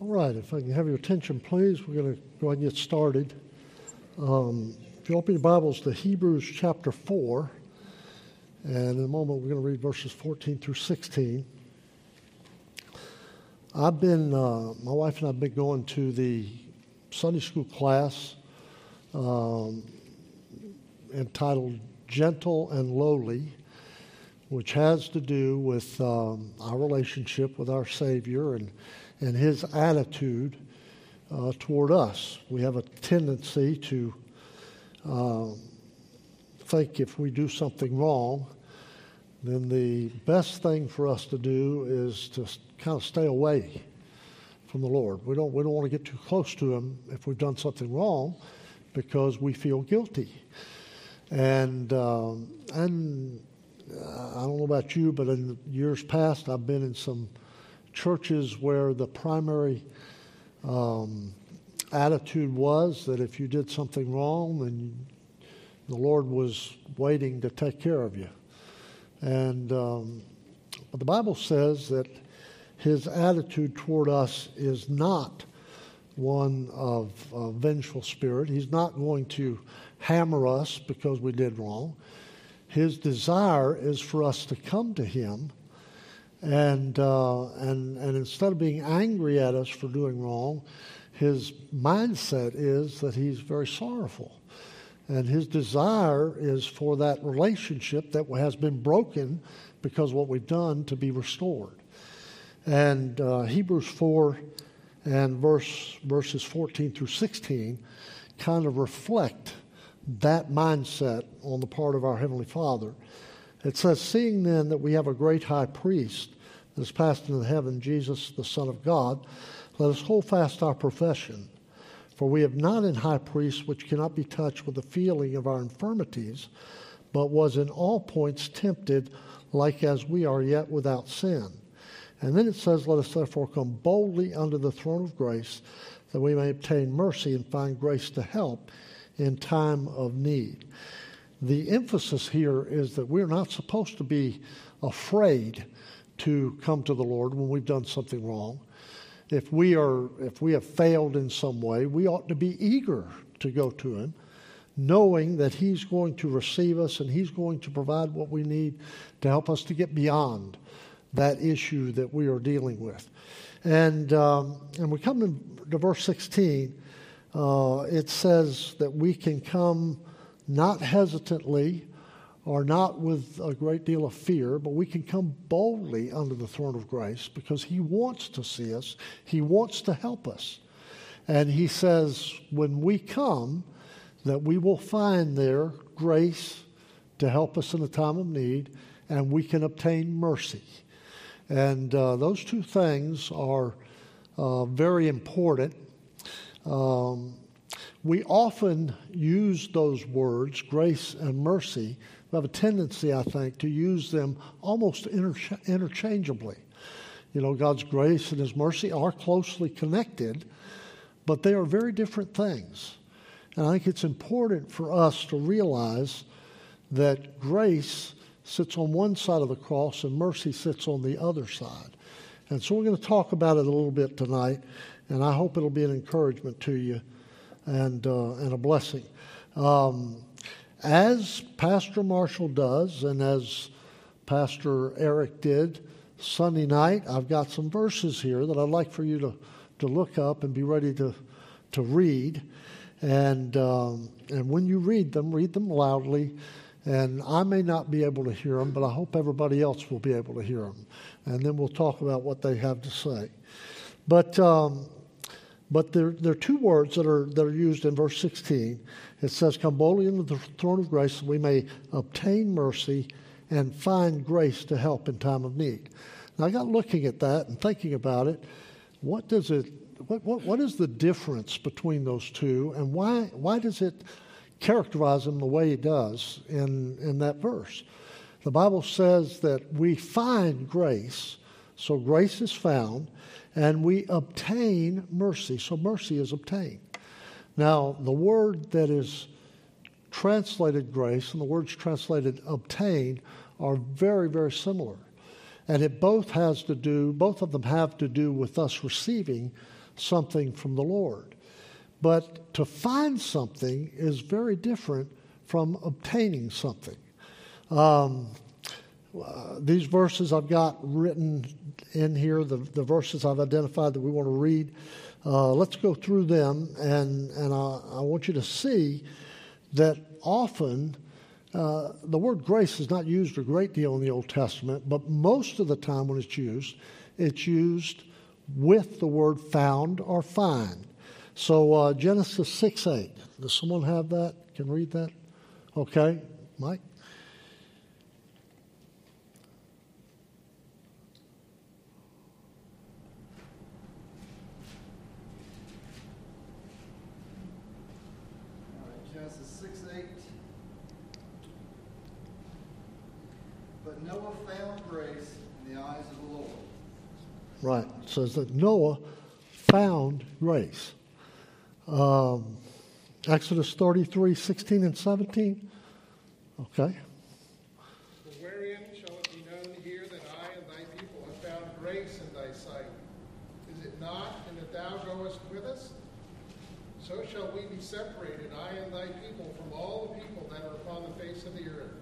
All right, if I can have your attention, please, we're going to go ahead and get started. Um, if you open your Bibles to Hebrews chapter 4, and in a moment we're going to read verses 14 through 16. I've been, uh, my wife and I have been going to the Sunday school class um, entitled Gentle and Lowly, which has to do with um, our relationship with our Savior and and his attitude uh, toward us. We have a tendency to uh, think if we do something wrong, then the best thing for us to do is to kind of stay away from the Lord. We don't, we don't want to get too close to Him if we've done something wrong because we feel guilty. And, um, and uh, I don't know about you, but in years past, I've been in some churches where the primary um, attitude was that if you did something wrong, then the Lord was waiting to take care of you. And um, the Bible says that his attitude toward us is not one of vengeful spirit. He's not going to hammer us because we did wrong. His desire is for us to come to him and, uh, and, and instead of being angry at us for doing wrong, his mindset is that he's very sorrowful. And his desire is for that relationship that has been broken because what we've done to be restored. And uh, Hebrews 4 and verse, verses 14 through 16 kind of reflect that mindset on the part of our Heavenly Father. It says, Seeing then that we have a great high priest that has passed into heaven, Jesus, the Son of God, let us hold fast our profession. For we have not an high priest which cannot be touched with the feeling of our infirmities, but was in all points tempted like as we are yet without sin. And then it says, Let us therefore come boldly under the throne of grace, that we may obtain mercy and find grace to help in time of need the emphasis here is that we're not supposed to be afraid to come to the Lord when we've done something wrong. If we are if we have failed in some way, we ought to be eager to go to him, knowing that he's going to receive us and he's going to provide what we need to help us to get beyond that issue that we are dealing with. And um, and we come to verse 16. Uh, it says that we can come not hesitantly or not with a great deal of fear, but we can come boldly under the throne of grace because He wants to see us, He wants to help us. And He says, when we come, that we will find there grace to help us in a time of need, and we can obtain mercy. And uh, those two things are uh, very important. Um, we often use those words, grace and mercy. We have a tendency, I think, to use them almost inter- interchangeably. You know, God's grace and His mercy are closely connected, but they are very different things. And I think it's important for us to realize that grace sits on one side of the cross and mercy sits on the other side. And so we're going to talk about it a little bit tonight, and I hope it'll be an encouragement to you and, uh, and a blessing. Um, as Pastor Marshall does, and as Pastor Eric did Sunday night, I've got some verses here that I'd like for you to, to look up and be ready to, to read. And, um, and when you read them, read them loudly. And I may not be able to hear them, but I hope everybody else will be able to hear them. And then we'll talk about what they have to say. But um, but there, there are two words that are, that are used in verse 16. It says, Come boldly into the throne of grace that we may obtain mercy and find grace to help in time of need. Now, I got looking at that and thinking about it. What does it, what, what, what is the difference between those two, and why, why does it characterize them the way it does in, in that verse? The Bible says that we find grace, so grace is found and we obtain mercy. So mercy is obtained. Now, the word that is translated grace and the words translated obtain are very, very similar. And it both has to do, both of them have to do with us receiving something from the Lord. But to find something is very different from obtaining something. Um, uh, these verses I've got written in here, the, the verses I've identified that we want to read. Uh, let's go through them, and, and I, I want you to see that often uh, the word grace is not used a great deal in the Old Testament, but most of the time when it's used, it's used with the word found or find. So uh, Genesis 6 8. Does someone have that? Can read that? Okay. Mike? Genesis 6 8. But Noah found grace in the eyes of the Lord. Right. It says that Noah found grace. Um, Exodus 33 16 and 17. Okay. Wherein shall it be known here that I and thy people have found grace in thy sight? Is it not in that thou goest with us? So shall we be separated, I and thy people, from all the people that are upon the face of the earth.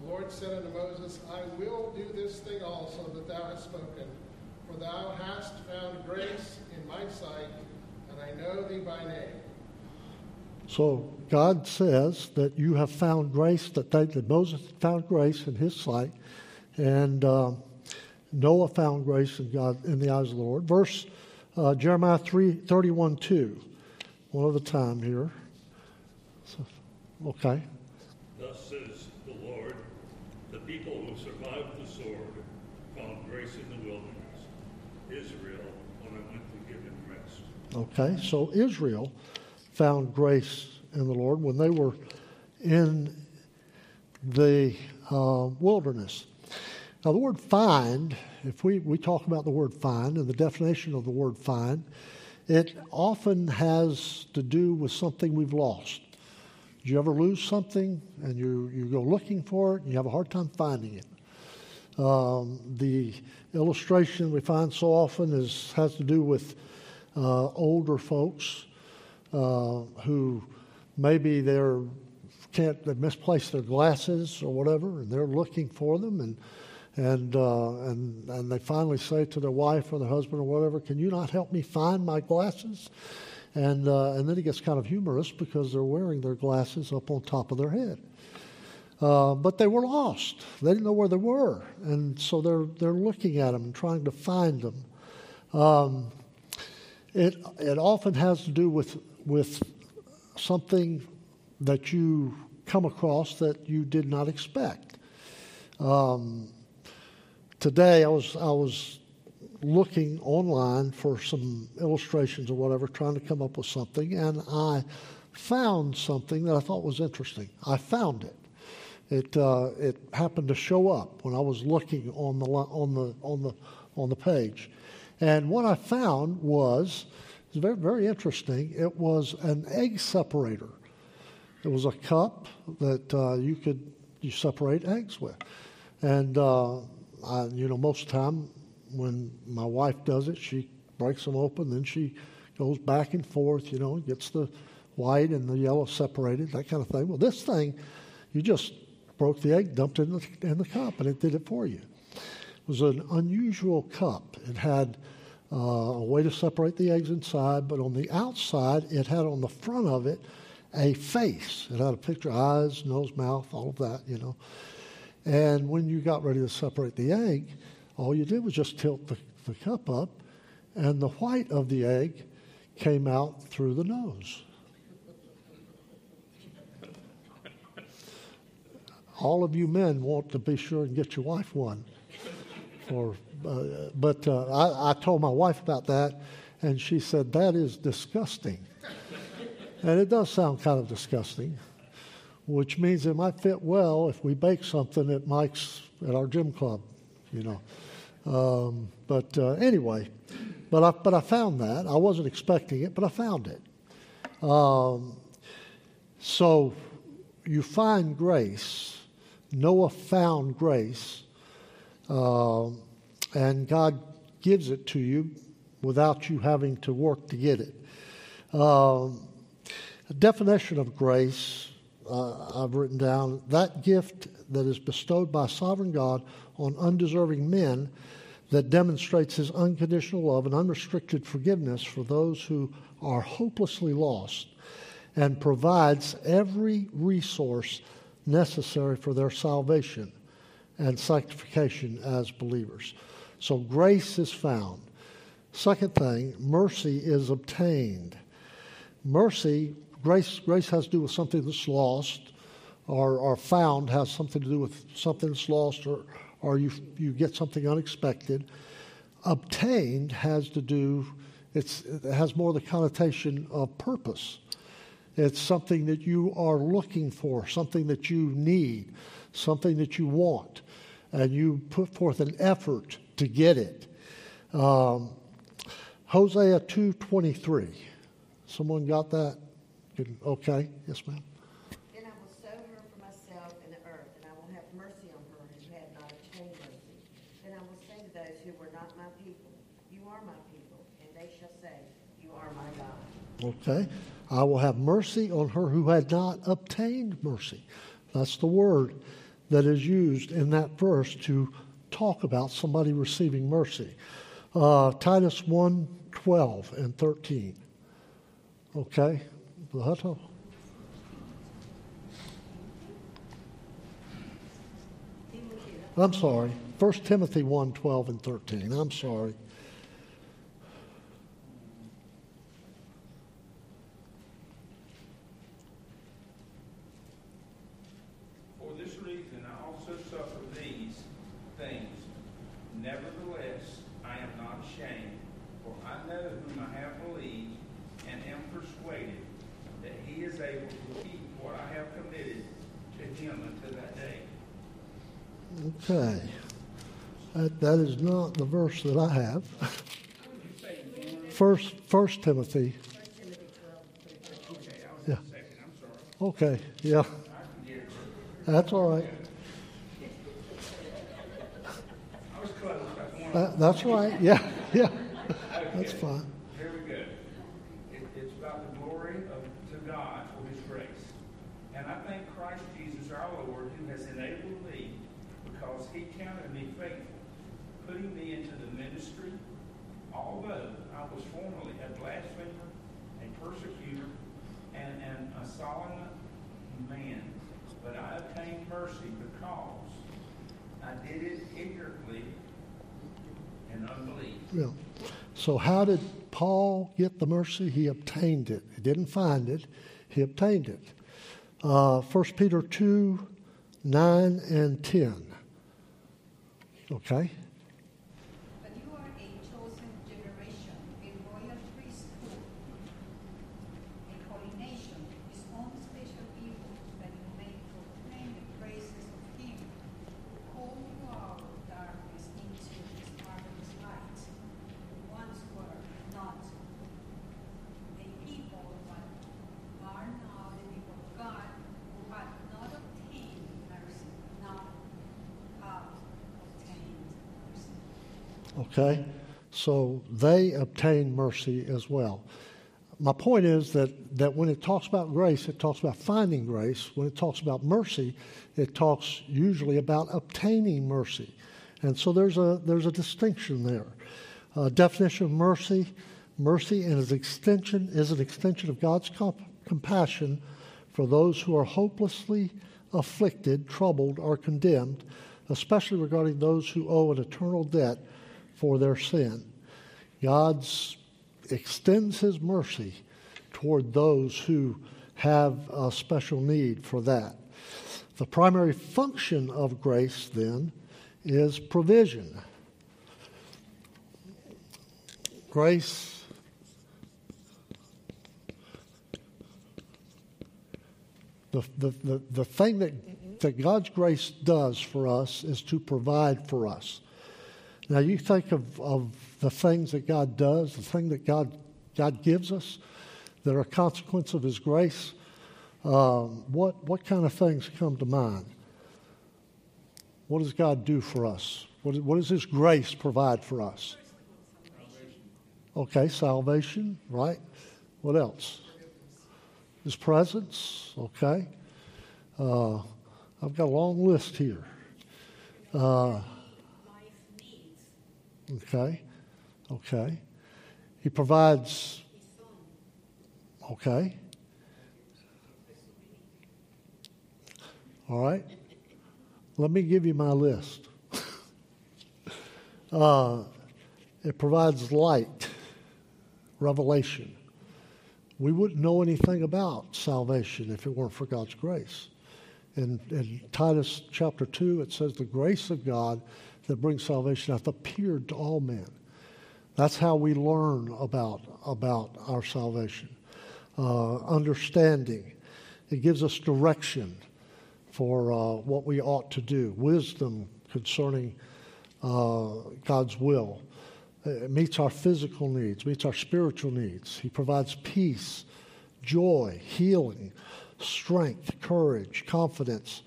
The Lord said unto Moses, I will do this thing also that thou hast spoken, for thou hast found grace in my sight, and I know thee by name. So God says that you have found grace, that, they, that Moses found grace in his sight, and uh, Noah found grace in God in the eyes of the Lord. Verse uh, Jeremiah 3, 31 2. One at a time here. So, okay. Thus says the Lord, the people who survived the sword found grace in the wilderness. Israel, when I went to give him rest. Okay, so Israel found grace in the Lord when they were in the uh, wilderness. Now, the word find, if we, we talk about the word find and the definition of the word find, it often has to do with something we've lost. Did you ever lose something and you, you go looking for it and you have a hard time finding it? Um, the illustration we find so often is, has to do with uh, older folks uh, who maybe they're can't they misplaced their glasses or whatever, and they're looking for them, and and uh, and and they finally say to their wife or their husband or whatever, "Can you not help me find my glasses?" And uh, and then it gets kind of humorous because they're wearing their glasses up on top of their head. Uh, but they were lost. They didn't know where they were, and so they're they're looking at them and trying to find them. Um, it it often has to do with with something that you come across that you did not expect. Um, today, I was I was looking online for some illustrations or whatever, trying to come up with something, and I found something that I thought was interesting. I found it. It uh, it happened to show up when I was looking on the on the on the on the page, and what I found was it's very very interesting. It was an egg separator. It was a cup that uh, you could you separate eggs with, and uh, I, you know most of the time when my wife does it, she breaks them open, then she goes back and forth, you know, gets the white and the yellow separated, that kind of thing. Well, this thing, you just broke the egg, dumped it in the, in the cup, and it did it for you. Was an unusual cup. It had uh, a way to separate the eggs inside, but on the outside, it had on the front of it a face. It had a picture, eyes, nose, mouth, all of that, you know. And when you got ready to separate the egg, all you did was just tilt the, the cup up, and the white of the egg came out through the nose. All of you men want to be sure and get your wife one. For, uh, but uh, I, I told my wife about that, and she said, That is disgusting. and it does sound kind of disgusting, which means it might fit well if we bake something at Mike's at our gym club, you know. Um, but uh, anyway, but I, but I found that. I wasn't expecting it, but I found it. Um, so you find grace. Noah found grace, uh, and God gives it to you without you having to work to get it. A definition of grace uh, I've written down that gift that is bestowed by sovereign God on undeserving men that demonstrates his unconditional love and unrestricted forgiveness for those who are hopelessly lost and provides every resource necessary for their salvation and sanctification as believers. So grace is found. Second thing, mercy is obtained. Mercy, grace, grace has to do with something that's lost, or, or found has something to do with something that's lost, or, or you, you get something unexpected. Obtained has to do, it has more the connotation of purpose. It's something that you are looking for, something that you need, something that you want, and you put forth an effort to get it. Um, Hosea 2.23. Someone got that? Okay, yes, ma'am. Then I will sow her for myself in the earth, and I will have mercy on her who had not obtained mercy. Then I will say to those who were not my people, You are my people, and they shall say, You are my God. Okay. I will have mercy on her who had not obtained mercy. That's the word that is used in that verse to talk about somebody receiving mercy. Uh, Titus 1 12 and 13. Okay? I'm sorry. 1 Timothy 1 12 and 13. I'm sorry. For this reason I also suffer these things. Nevertheless, I am not ashamed, for I know whom I have believed, and am persuaded that he is able to keep what I have committed to him until that day. Okay. That, that is not the verse that I have. First, First Timothy. Yeah. Okay. Yeah. That's all right. That, that's right. Yeah. Yeah. That's fine. Here we go. It, it's about the glory of to God for His grace, and I thank Christ Jesus our Lord, who has enabled me, because He counted me faithful, putting me Although I was formerly a blasphemer, a persecutor, and, and a solemn man, but I obtained mercy because I did it ignorantly and unbelief. Yeah. So, how did Paul get the mercy? He obtained it. He didn't find it, he obtained it. Uh, 1 Peter 2 9 and 10. Okay? But you are a chosen generation, a royal priesthood, a holy nation, his own special people, that you may proclaim the praises of him who called you out of darkness into his marvelous light. who Once were not a people, but are now the people of God, who had not obtained mercy, now have obtained mercy. Okay? So they obtain mercy as well. My point is that, that when it talks about grace, it talks about finding grace. When it talks about mercy, it talks usually about obtaining mercy. And so there's a, there's a distinction there. Uh, definition of mercy mercy its extension is an extension of God's comp- compassion for those who are hopelessly afflicted, troubled, or condemned, especially regarding those who owe an eternal debt for their sin. God extends his mercy toward those who have a special need for that. The primary function of grace, then, is provision. Grace the, the, the, the thing that, that God's grace does for us is to provide for us. Now, you think of, of the things that God does, the thing that God, God gives us that are a consequence of His grace. Um, what, what kind of things come to mind? What does God do for us? What, what does His grace provide for us? Okay, salvation, right? What else? His presence, okay. Uh, I've got a long list here. Uh, okay, okay. He provides, okay. All right. Let me give you my list. uh, it provides light, revelation. We wouldn't know anything about salvation if it weren't for God's grace. In, in Titus chapter 2, it says, The grace of God that brings salvation hath appeared to all men. That's how we learn about, about our salvation. Uh, understanding. It gives us direction for uh, what we ought to do, wisdom concerning uh, God's will. It meets our physical needs, meets our spiritual needs. He provides peace, joy, healing, strength, courage, confidence,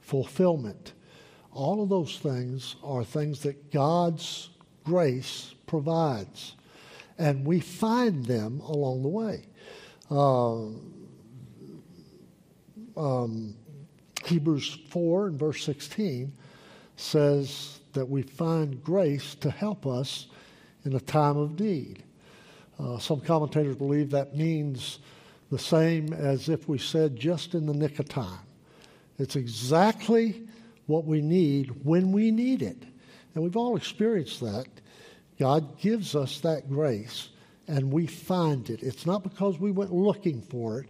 fulfillment. All of those things are things that God's grace provides. And we find them along the way. Uh, um, Hebrews 4 and verse 16 says that we find grace to help us in a time of need. Uh, some commentators believe that means the same as if we said just in the nick of time. It's exactly what we need when we need it. And we've all experienced that. God gives us that grace and we find it. It's not because we went looking for it,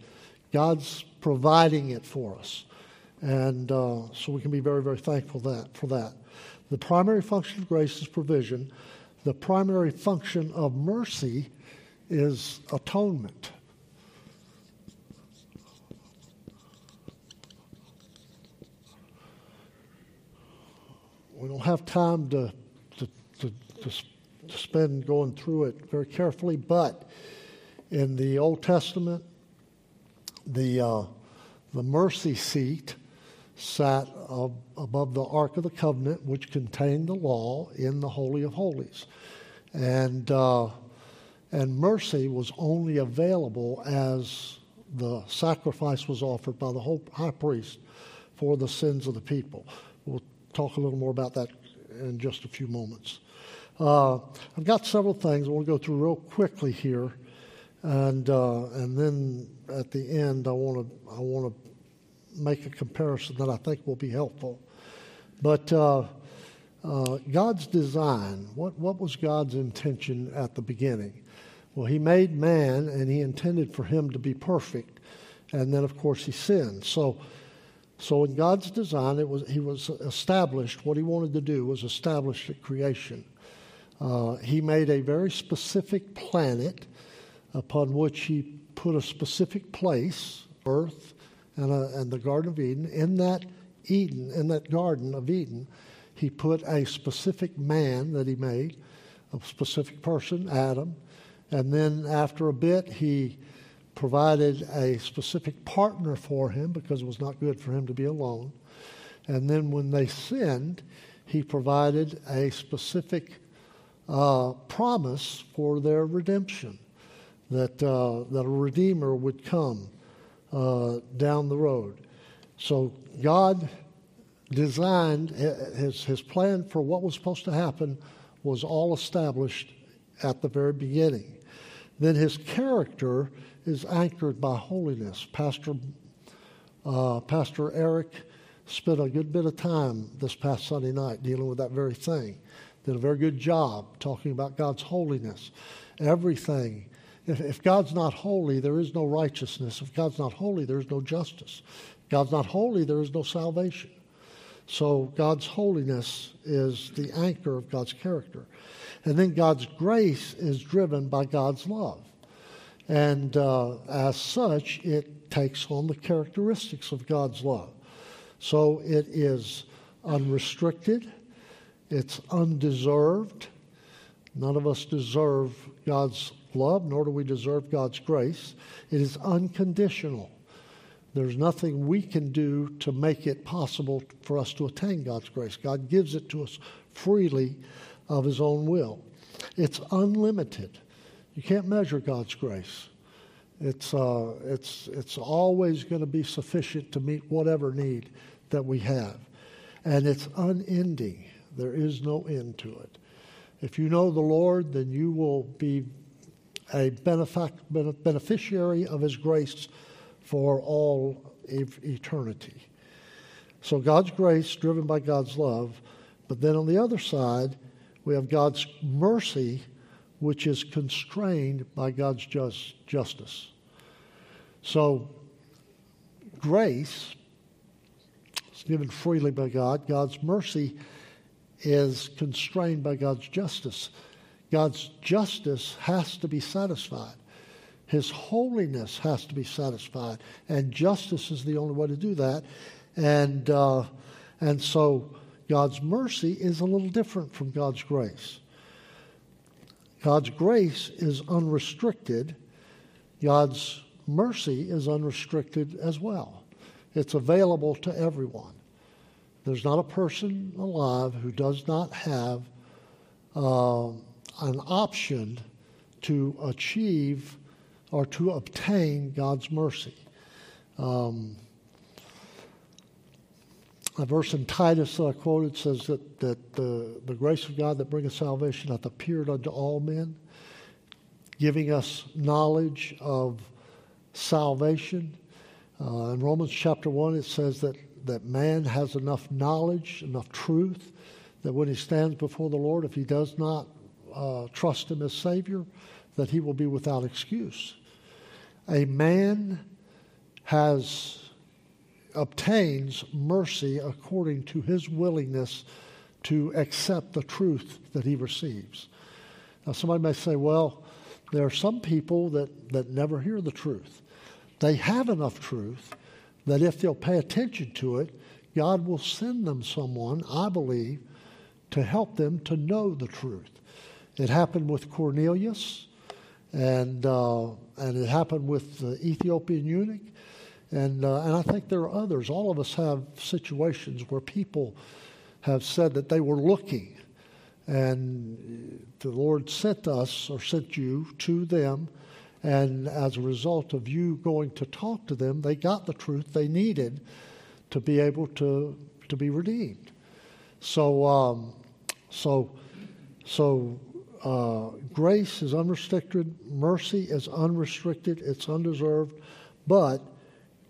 God's providing it for us. And uh, so we can be very, very thankful that, for that. The primary function of grace is provision. The primary function of mercy is atonement. We don't have time to, to, to, to, to spend going through it very carefully, but in the Old Testament, the, uh, the mercy seat sat above the Ark of the Covenant, which contained the law in the Holy of Holies. And, uh, and mercy was only available as the sacrifice was offered by the high priest for the sins of the people. Talk a little more about that in just a few moments. Uh, I've got several things I want to go through real quickly here, and uh, and then at the end I want to I want to make a comparison that I think will be helpful. But uh, uh, God's design, what, what was God's intention at the beginning? Well, He made man and He intended for him to be perfect. And then, of course, He sinned. So, so in God's design, it was, He was established, what He wanted to do was establish the creation. Uh, he made a very specific planet upon which He put a specific place, earth, and, uh, and the Garden of Eden. In that Eden, in that Garden of Eden, he put a specific man that he made, a specific person, Adam, and then after a bit he provided a specific partner for him because it was not good for him to be alone. And then when they sinned, he provided a specific uh, promise for their redemption, that, uh, that a redeemer would come uh, down the road. So God designed his, his plan for what was supposed to happen was all established at the very beginning. Then his character is anchored by holiness. Pastor, uh, Pastor Eric spent a good bit of time this past Sunday night dealing with that very thing. Did a very good job talking about God's holiness. Everything if, if God's not holy, there is no righteousness. If God's not holy, there is no justice. If God's not holy, there is no salvation. So God's holiness is the anchor of God's character. And then God's grace is driven by God's love. And uh, as such, it takes on the characteristics of God's love. So it is unrestricted, it's undeserved. None of us deserve God's love, nor do we deserve God's grace. It is unconditional. There's nothing we can do to make it possible for us to attain God's grace. God gives it to us freely of His own will. It's unlimited. You can't measure God's grace. It's, uh, it's, it's always going to be sufficient to meet whatever need that we have. And it's unending. There is no end to it. If you know the Lord, then you will be a benefic- beneficiary of His grace for all eternity. So God's grace driven by God's love, but then on the other side, we have God's mercy, which is constrained by God's just, justice. So grace is given freely by God. God's mercy is constrained by God's justice. God's justice has to be satisfied. His holiness has to be satisfied, and justice is the only way to do that. And uh, and so God's mercy is a little different from God's grace. God's grace is unrestricted. God's mercy is unrestricted as well. It's available to everyone. There's not a person alive who does not have uh, an option to achieve or to obtain God's mercy. Um, a verse in Titus that I quoted says that, that the, the grace of God that bringeth salvation hath appeared unto all men, giving us knowledge of salvation. Uh, in Romans chapter 1, it says that, that man has enough knowledge, enough truth, that when he stands before the Lord, if he does not uh, trust him as Savior, that he will be without excuse. A man has obtains mercy according to his willingness to accept the truth that he receives. Now, somebody may say, well, there are some people that, that never hear the truth. They have enough truth that if they'll pay attention to it, God will send them someone, I believe, to help them to know the truth. It happened with Cornelius, and, uh, and it happened with the Ethiopian eunuch. And, uh, and I think there are others. All of us have situations where people have said that they were looking, and the Lord sent us or sent you to them. And as a result of you going to talk to them, they got the truth they needed to be able to, to be redeemed. So, um, so, so uh, grace is unrestricted, mercy is unrestricted, it's undeserved, but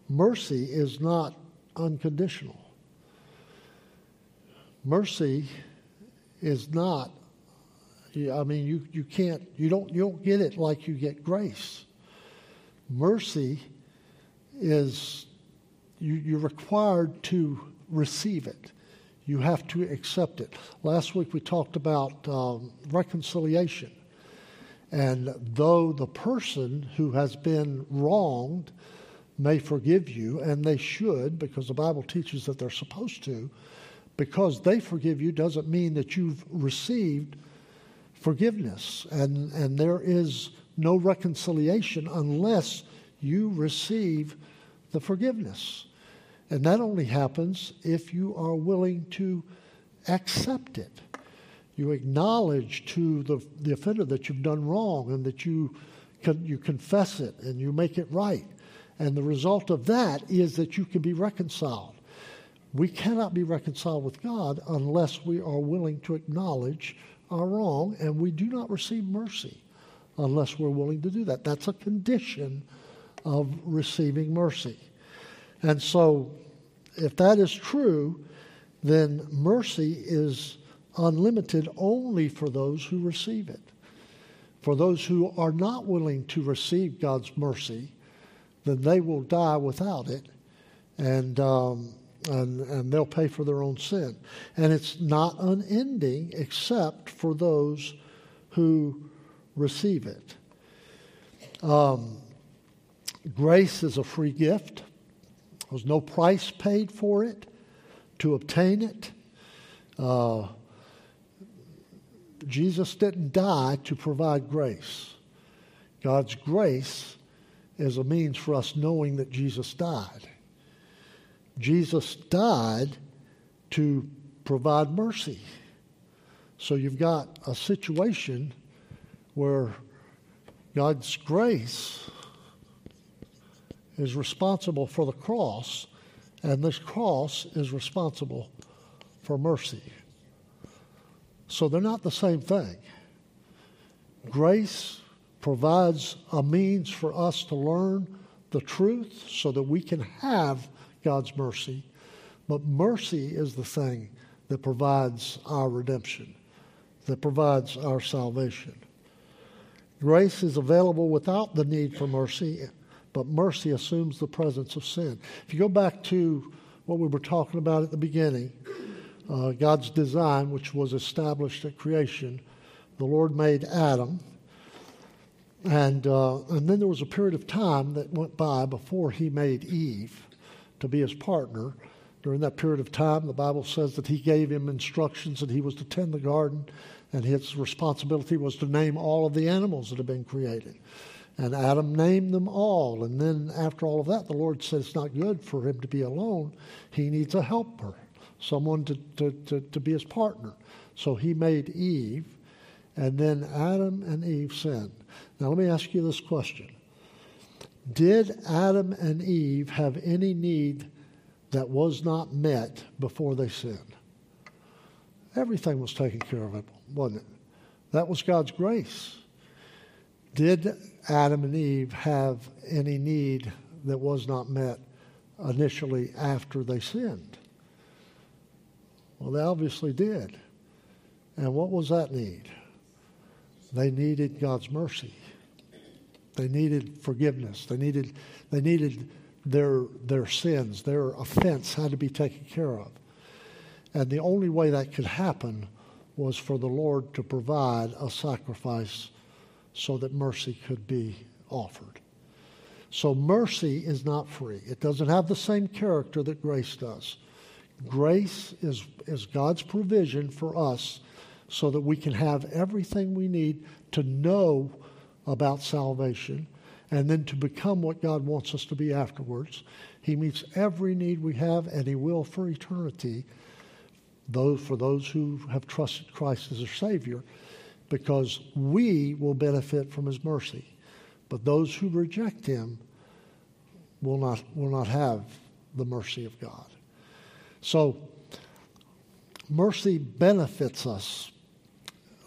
mercy is not unconditional. Mercy is not, I mean, you, you can't, you don't, you don't get it like you get grace. Mercy is, you, you're required to receive it. You have to accept it. Last week we talked about um, reconciliation. And though the person who has been wronged may forgive you, and they should, because the Bible teaches that they're supposed to. Because they forgive you doesn't mean that you've received forgiveness. And, and there is no reconciliation unless you receive the forgiveness. And that only happens if you are willing to accept it. You acknowledge to the, the offender that you've done wrong and that you, you confess it and you make it right. And the result of that is that you can be reconciled. We cannot be reconciled with God unless we are willing to acknowledge our wrong, and we do not receive mercy unless we're willing to do that. That's a condition of receiving mercy. And so, if that is true, then mercy is unlimited only for those who receive it. For those who are not willing to receive God's mercy, then they will die without it, and um, and and they'll pay for their own sin. And it's not unending, except for those who receive it. Um, grace is a free gift. There's no price paid for it to obtain it. Uh, Jesus didn't die to provide grace. God's grace as a means for us knowing that Jesus died. Jesus died to provide mercy. So you've got a situation where God's grace is responsible for the cross, and this cross is responsible for mercy. So they're not the same thing. Grace provides a means for us to learn the truth so that we can have God's mercy, but mercy is the thing that provides our redemption, that provides our salvation. Grace is available without the need for mercy, but mercy assumes the presence of sin. If you go back to what we were talking about at the beginning, uh, God's design, which was established at creation, the Lord made Adam. And, uh, and then there was a period of time that went by before he made Eve to be his partner. During that period of time, the Bible says that he gave him instructions that he was to tend the garden, and his responsibility was to name all of the animals that had been created. And Adam named them all. And then, after all of that, the Lord said it's not good for him to be alone. He needs a helper, someone to, to, to, to be his partner. So he made Eve, and then Adam and Eve sinned. Now, let me ask you this question Did Adam and Eve have any need that was not met before they sinned? Everything was taken care of, wasn't it? That was God's grace. Did Adam and Eve have any need that was not met initially after they sinned? Well, they obviously did. And what was that need? They needed God's mercy. They needed forgiveness. They needed, they needed their, their sins, their offense had to be taken care of. And the only way that could happen was for the Lord to provide a sacrifice so that mercy could be offered. So mercy is not free. It doesn't have the same character that grace does. Grace is, is God's provision for us so that we can have everything we need to know about salvation and then to become what God wants us to be afterwards. He meets every need we have, and He will for eternity. though for those who have trusted Christ as their Savior, because we will benefit from His mercy, but those who reject Him will not will not have the mercy of God. So, mercy benefits us.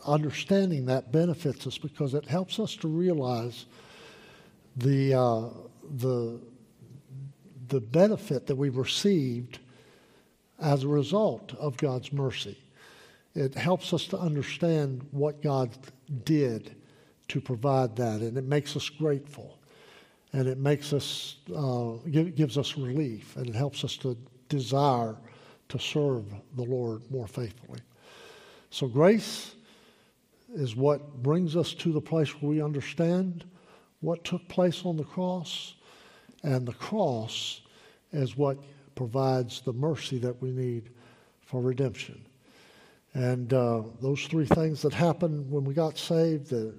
Understanding that benefits us because it helps us to realize the, uh, the, the benefit that we've received as a result of God's mercy. It helps us to understand what God did to provide that, and it makes us grateful, and it makes us uh, give, gives us relief, and it helps us to desire to serve the Lord more faithfully. So grace is what brings us to the place where we understand what took place on the cross, and the cross is what provides the mercy that we need for redemption. And uh, those three things that happened when we got saved, uh,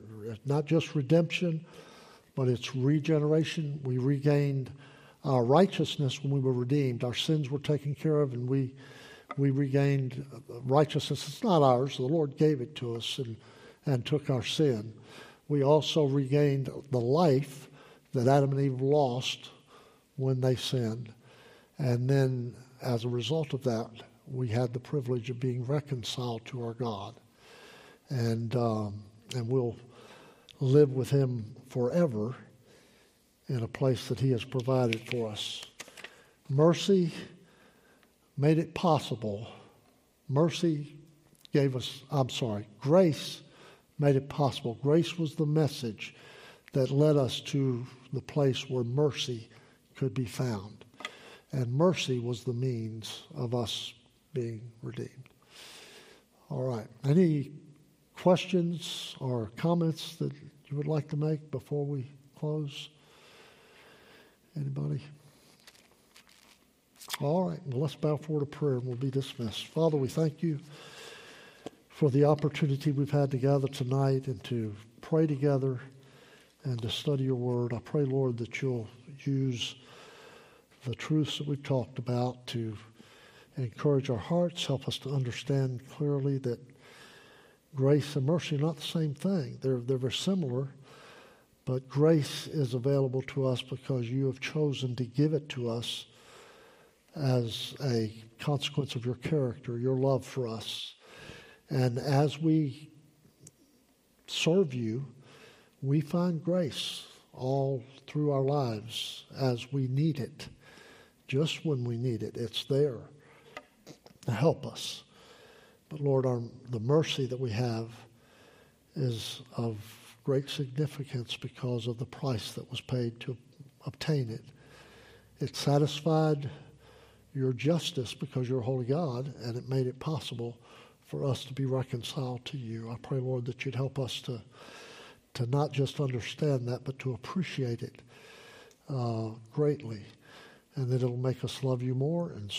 not just redemption, but it's regeneration. We regained our righteousness when we were redeemed. Our sins were taken care of, and we, we regained righteousness. It's not ours. The Lord gave it to us and, and took our sin we also regained the life that Adam and Eve lost when they sinned. And then, as a result of that, we had the privilege of being reconciled to our God. And, um, and we'll live with Him forever in a place that He has provided for us. Mercy made it possible. Mercy gave us, I'm sorry, grace made it possible. Grace was the message that led us to the place where mercy could be found. And mercy was the means of us being redeemed. All right. Any questions or comments that you would like to make before we close? Anybody? All right. Well, let's bow forward to prayer and we'll be dismissed. Father, we thank you for the opportunity we've had to gather tonight and to pray together and to study your word. I pray, Lord, that you'll use the truths that we've talked about to encourage our hearts, help us to understand clearly that grace and mercy are not the same thing. They're, they're very similar, But grace is available to us because you have chosen to give it to us as a consequence of your character, your love for us. And as we serve you, we find grace all through our lives as we need it. Just when we need it, it's there to help us. But Lord, our, the mercy that we have is of great significance because of the price that was paid to obtain it. It satisfied your justice because you're holy God, and it made it possible for us to be reconciled to you. I pray, Lord, that you'd help us to, to not just understand that, but to appreciate it uh, greatly, and that it'll make us love you more and